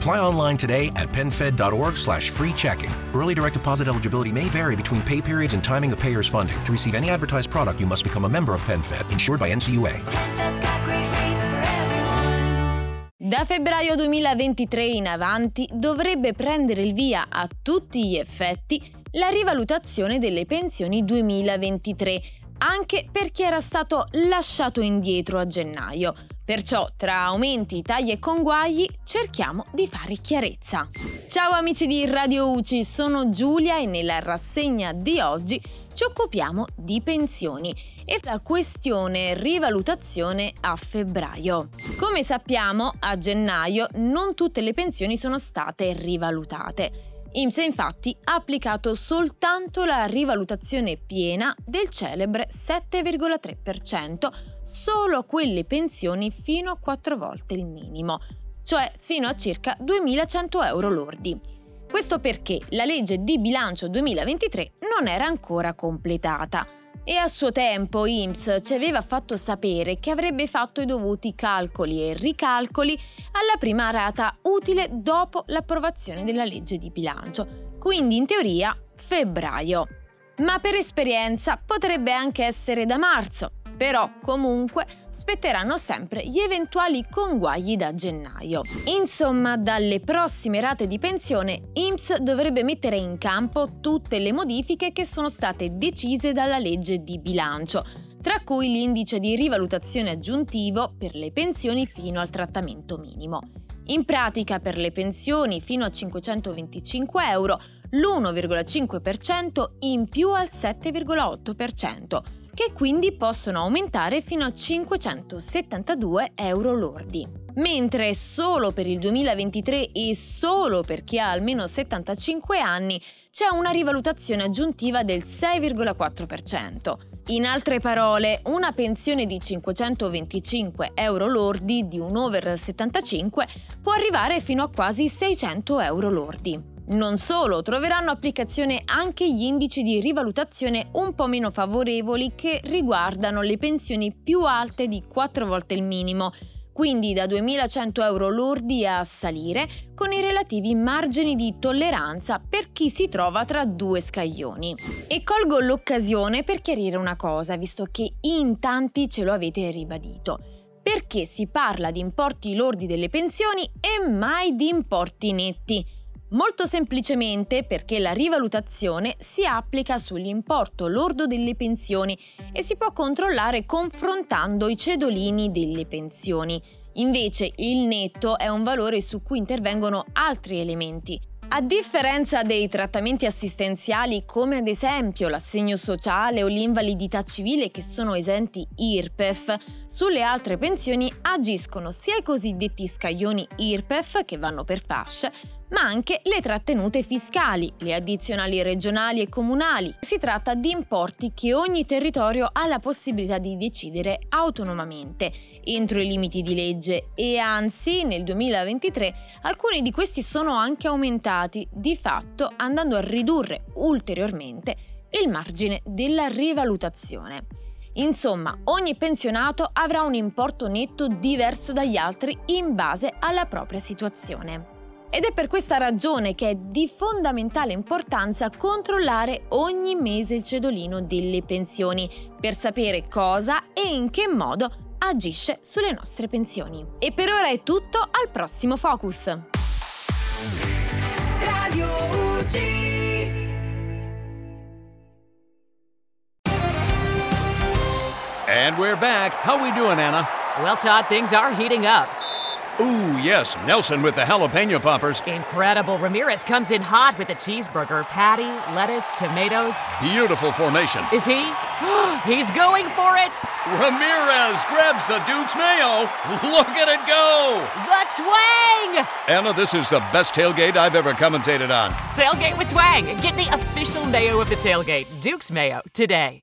Apply online today at penfed.org slash free checking. Early direct deposit eligibility may vary between pay periods and timing of payer's funding. To receive any advertised product, you must become a member of PenFed, insured by NCUA. Da febbraio 2023 in avanti dovrebbe prendere il via a tutti gli effetti la rivalutazione delle pensioni 2023, anche per chi era stato lasciato indietro a gennaio. Perciò, tra aumenti, tagli e conguagli, cerchiamo di fare chiarezza. Ciao amici di Radio UCI, sono Giulia e nella rassegna di oggi ci occupiamo di pensioni e la questione rivalutazione a febbraio. Come sappiamo, a gennaio non tutte le pensioni sono state rivalutate. IMSS infatti ha applicato soltanto la rivalutazione piena del celebre 7,3% solo a quelle pensioni fino a 4 volte il minimo, cioè fino a circa 2.100 euro lordi. Questo perché la legge di bilancio 2023 non era ancora completata e a suo tempo IMSS ci aveva fatto sapere che avrebbe fatto i dovuti calcoli e ricalcoli alla prima rata utile dopo l'approvazione della legge di bilancio, quindi in teoria febbraio. Ma per esperienza potrebbe anche essere da marzo, però comunque spetteranno sempre gli eventuali conguagli da gennaio. Insomma, dalle prossime rate di pensione, IMSS dovrebbe mettere in campo tutte le modifiche che sono state decise dalla legge di bilancio, tra cui l'indice di rivalutazione aggiuntivo per le pensioni fino al trattamento minimo. In pratica per le pensioni fino a 525 euro l'1,5% in più al 7,8%, che quindi possono aumentare fino a 572 euro lordi. Mentre solo per il 2023 e solo per chi ha almeno 75 anni c'è una rivalutazione aggiuntiva del 6,4%. In altre parole, una pensione di 525 euro lordi di un over 75 può arrivare fino a quasi 600 euro lordi. Non solo, troveranno applicazione anche gli indici di rivalutazione un po' meno favorevoli che riguardano le pensioni più alte di 4 volte il minimo, quindi da 2.100 euro lordi a salire, con i relativi margini di tolleranza per chi si trova tra due scaglioni. E colgo l'occasione per chiarire una cosa, visto che in tanti ce lo avete ribadito. Perché si parla di importi lordi delle pensioni e mai di importi netti? Molto semplicemente perché la rivalutazione si applica sull'importo lordo delle pensioni e si può controllare confrontando i cedolini delle pensioni. Invece il netto è un valore su cui intervengono altri elementi. A differenza dei trattamenti assistenziali come ad esempio l'assegno sociale o l'invalidità civile che sono esenti IRPEF, sulle altre pensioni agiscono sia i cosiddetti scaglioni IRPEF che vanno per fasce, ma anche le trattenute fiscali, le addizionali regionali e comunali. Si tratta di importi che ogni territorio ha la possibilità di decidere autonomamente, entro i limiti di legge e anzi nel 2023 alcuni di questi sono anche aumentati, di fatto andando a ridurre ulteriormente il margine della rivalutazione. Insomma, ogni pensionato avrà un importo netto diverso dagli altri in base alla propria situazione. Ed è per questa ragione che è di fondamentale importanza controllare ogni mese il cedolino delle pensioni per sapere cosa e in che modo agisce sulle nostre pensioni. E per ora è tutto, al prossimo Focus! And we're back. How we doing, Anna? Well, Todd, things are heating up. Ooh, yes, Nelson with the jalapeno poppers. Incredible. Ramirez comes in hot with a cheeseburger, patty, lettuce, tomatoes. Beautiful formation. Is he? He's going for it. Ramirez grabs the Duke's mayo. Look at it go. The twang! Anna, this is the best tailgate I've ever commentated on. Tailgate with twang. Get the official mayo of the tailgate, Duke's mayo, today.